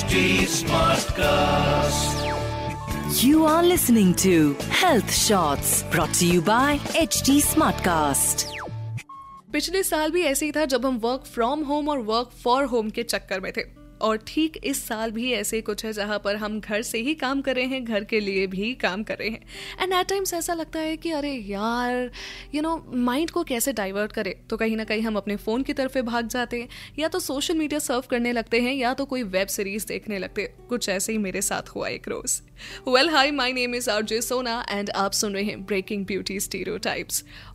HT Smartcast. You are listening to Health Shots brought to you by HD Smartcast. पिछले साल भी ऐसे ही था जब हम वर्क फ्रॉम होम और वर्क फॉर होम के चक्कर में थे और ठीक इस साल भी ऐसे कुछ है जहाँ पर हम घर से ही काम कर रहे हैं, घर के लिए भी काम कर रहे हैं। एंड एट टाइम्स ऐसा लगता है कि अरे यार यू नो माइंड को कैसे डाइवर्ट करे? तो कहीं ना कहीं हम अपने फ़ोन की तरफ़ भाग जाते हैं, या तो सोशल मीडिया सर्व करने लगते हैं, या तो कोई वेब सीरीज़ देखने लगते हैं। कुछ ऐसे ही मेरे साथ हुआ एक रोज़। Well hi my name is R J Sona and आप सुन रहे हैं ब्रेकिंग ब्यूटी स्टीरियो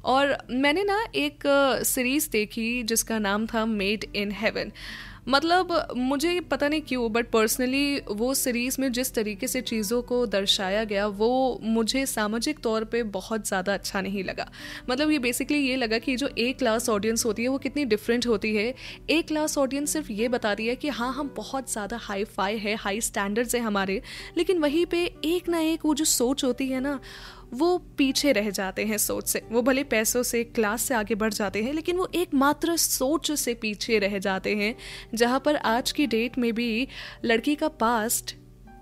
और मैंने ना एक सीरीज़ देखी जिसका नाम था मेड इन हेवन मतलब मुझे पता नहीं क्यों बट पर्सनली वो सीरीज़ में जिस तरीके से चीज़ों को दर्शाया गया, वो मुझे सामाजिक तौर पे बहुत ज़्यादा अच्छा नहीं लगा। मतलब ये बेसिकली ये लगा कि जो ए क्लास ऑडियंस होती है, वो कितनी डिफरेंट होती है। ए क्लास ऑडियंस सिर्फ़ ये बताती है कि हाँ हम बहुत ज़्यादा हाई फाई है हाई स्टैंडर्ड्स है हमारे, लेकिन वहीं पर एक ना एक वो जो सोच होती है ना वो पीछे रह जाते हैं सोच से। वो भले पैसों से क्लास से आगे बढ़ जाते हैं, लेकिन वो एकमात्र सोच से पीछे रह जाते हैं, जहाँ पर आज की डेट में भी लड़की का पास्ट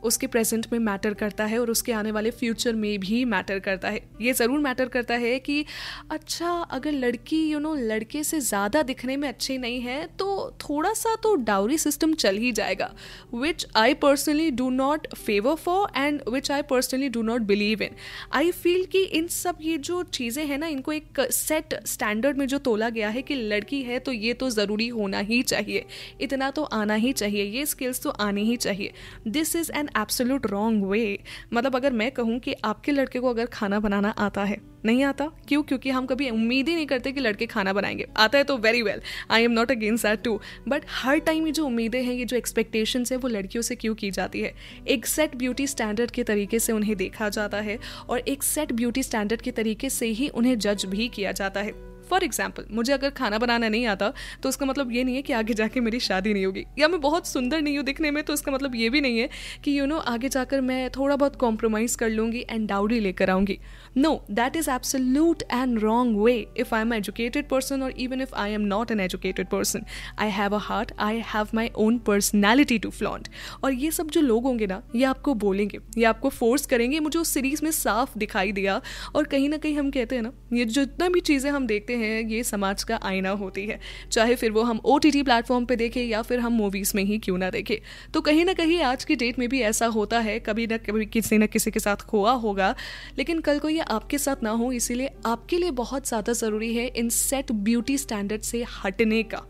उसके प्रेजेंट में मैटर करता है और उसके आने वाले फ्यूचर में भी मैटर करता है। ये ज़रूर मैटर करता है कि अच्छा अगर लड़की यू नो लड़के से ज़्यादा दिखने में अच्छी नहीं है तो थोड़ा सा तो डाउरी सिस्टम चल ही जाएगा which I personally do not favour for and which I personally do not believe in I feel कि इन सब ये जो चीज़ें हैं ना, इनको एक सेट स्टैंडर्ड में जो तोला गया है कि लड़की है तो ये तो ज़रूरी होना ही चाहिए। इतना तो आना ही चाहिए, ये स्किल्स तो आनी ही चाहिए। This is an absolute wrong way मतलब अगर मैं कहूँ कि आपके लड़के को अगर खाना बनाना आता है, नहीं आता? क्यों? क्योंकि हम कभी उम्मीद ही नहीं करते कि लड़के खाना बनाएँगे। आता है तो very well I am not against that too but her time ये जो उम्मीदें हैं, ये जो एक्सपेक्टेशंस है, वो लड़कियों से क्यों की जाती है? एक सेट ब्यूटी स्टैंडर्ड के तरीके से उन्हें देखा जाता है और एक सेट ब्यूटी स्टैंडर्ड के तरीके से ही उन्हें जज भी किया जाता है। फॉर एग्ज़ाम्पल मुझे अगर खाना बनाना नहीं आता तो उसका मतलब ये नहीं है कि आगे जाके मेरी शादी नहीं होगी। या मैं बहुत सुंदर नहीं हूँ दिखने में तो उसका मतलब ये भी नहीं है कि यू you नो आगे जाकर मैं थोड़ा बहुत कॉम्प्रोमाइज़ कर लूँगी एंड डाउरी लेकर आऊँगी। No that is absolute and wrong way if I am educated person और even if I am not an educated person I have a heart I have my own personality to flaunt और ये सब जो लोग होंगे ना, ये आपको बोलेंगे, ये आपको फोर्स करेंगे। मुझे उस सीरीज़ में साफ़ दिखाई दिया और कहीं ना कहीं हम कहते हैं ना, ये जितना भी चीज़ें हम देखते हैं ये समाज का आईना होती है। चाहे फिर वो हम ओ टी प्लेटफॉर्म पर देखें या फिर हम मूवीज़ में ही क्यों ना देखें। तो कहीं ना कहीं आज की डेट में भी ऐसा होता है, कभी ना कभी किसी न किसी के साथ हुआ होगा। लेकिन कल को ये आपके साथ ना हो, इसीलिए आपके लिए बहुत ज़्यादा ज़रूरी है इन सेट ब्यूटी स्टैंडर्ड से हटने का।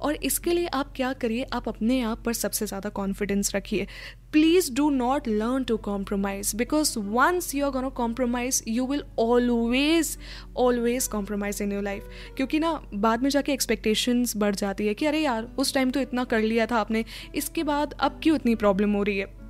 और इसके लिए आप क्या करिए, आप अपने आप पर सबसे ज़्यादा कॉन्फिडेंस रखिए। Please do not learn to compromise because once you are gonna compromise you will always always compromise in your life क्योंकि ना बाद में जाके एक्सपेक्टेशंस बढ़ जाती है कि अरे यार उस टाइम तो इतना कर लिया था आपने इसके बाद अब क्यों इतनी प्रॉब्लम हो रही है?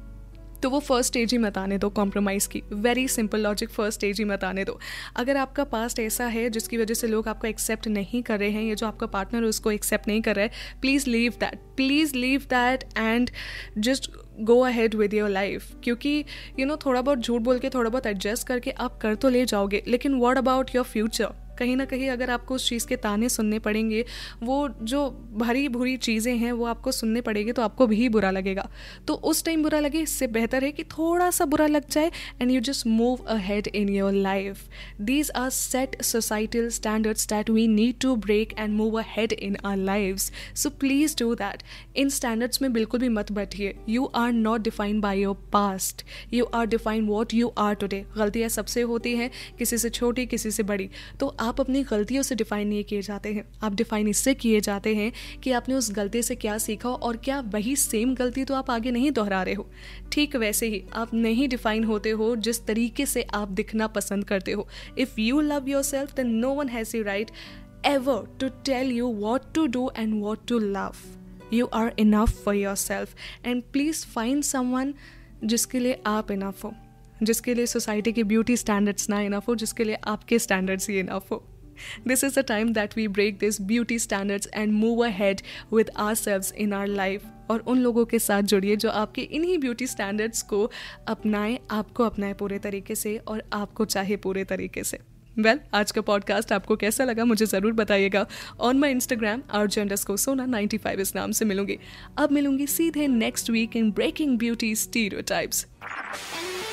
तो वो फ़र्स्ट स्टेज ही मत आने दो कॉम्प्रोमाइज़ की। Very simple logic first stage ही मत आने दो। अगर आपका पास्ट ऐसा है जिसकी वजह से लोग आपको एक्सेप्ट नहीं कर रहे हैं या जो आपका पार्टनर उसको एक्सेप्ट नहीं कर रहा है please leave that please leave that and just go ahead with your life क्योंकि यू you नो know, थोड़ा बहुत झूठ बोल के थोड़ा बहुत एडजस्ट करके आप कर तो ले जाओगे लेकिन वॉट अबाउट योर फ्यूचर कहीं ना कहीं अगर आपको उस चीज़ के ताने सुनने पड़ेंगे, वो जो भरी भूरी चीज़ें हैं, वो आपको सुनने पड़ेंगे तो आपको भी बुरा लगेगा। तो उस टाइम बुरा लगे, इससे बेहतर है कि थोड़ा सा बुरा लग जाए and you just move ahead in your life these are set societal standards that we need to break and move ahead in our life so please do that in standards में बिल्कुल भी मत बैठिए। You are not defined by your past you are defined what you are today गलतियाँ सबसे होती हैं, किसी से छोटी, किसी से बड़ी। तो आप अपनी गलतियों से डिफ़ाइन नहीं किए जाते हैं। आप डिफ़ाइन इससे किए जाते हैं कि आपने उस गलती से क्या सीखा और क्या वही सेम गलती तो आप आगे नहीं दोहरा रहे हो। ठीक वैसे ही आप नहीं डिफ़ाइन होते हो जिस तरीके से आप दिखना पसंद करते हो। If you love yourself then no one has you right ever to tell you what to do and what to love you are enough for yourself and please find someone जिसके लिए आप इनफ हो। जिसके लिए society की beauty standards ना enough हो जिसके लिए आपके स्टैंडर्ड्स ही इनफ हो। This is the time that we break this beauty standards and move ahead with our ourselves in our life और उन लोगों के साथ जुड़िए जो आपके इन्हीं ब्यूटी स्टैंडर्ड्स को अपनाएँ आपको अपनाएँ पूरे तरीके से और आपको चाहे पूरे तरीके से। वेल well, आज का पॉडकास्ट आपको कैसा लगा मुझे ज़रूर बताइएगा। ऑन माई इंस्टाग्राम आर्ज एंडस को सोना नाइन्टी फाइव इस नाम से मिलूँगी। अब मिलूँगी सीधे next week in breaking beauty stereo